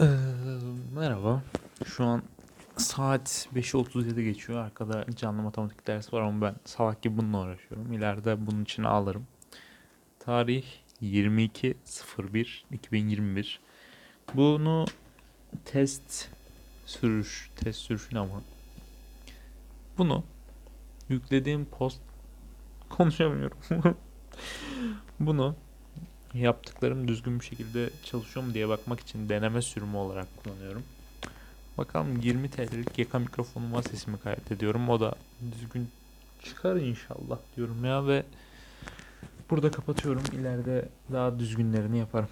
Ee, merhaba. Şu an saat 5.37 geçiyor. Arkada canlı matematik dersi var ama ben salak gibi bununla uğraşıyorum. İleride bunun için alırım. Tarih 22.01.2021. Bunu test sürüş, test sürüşün ama bunu yüklediğim post konuşamıyorum. Bunu yaptıklarım düzgün bir şekilde çalışıyor mu diye bakmak için deneme sürümü olarak kullanıyorum. Bakalım 20 TL'lik yaka mikrofonuma sesimi kaydediyorum. O da düzgün çıkar inşallah diyorum ya ve burada kapatıyorum. İleride daha düzgünlerini yaparım.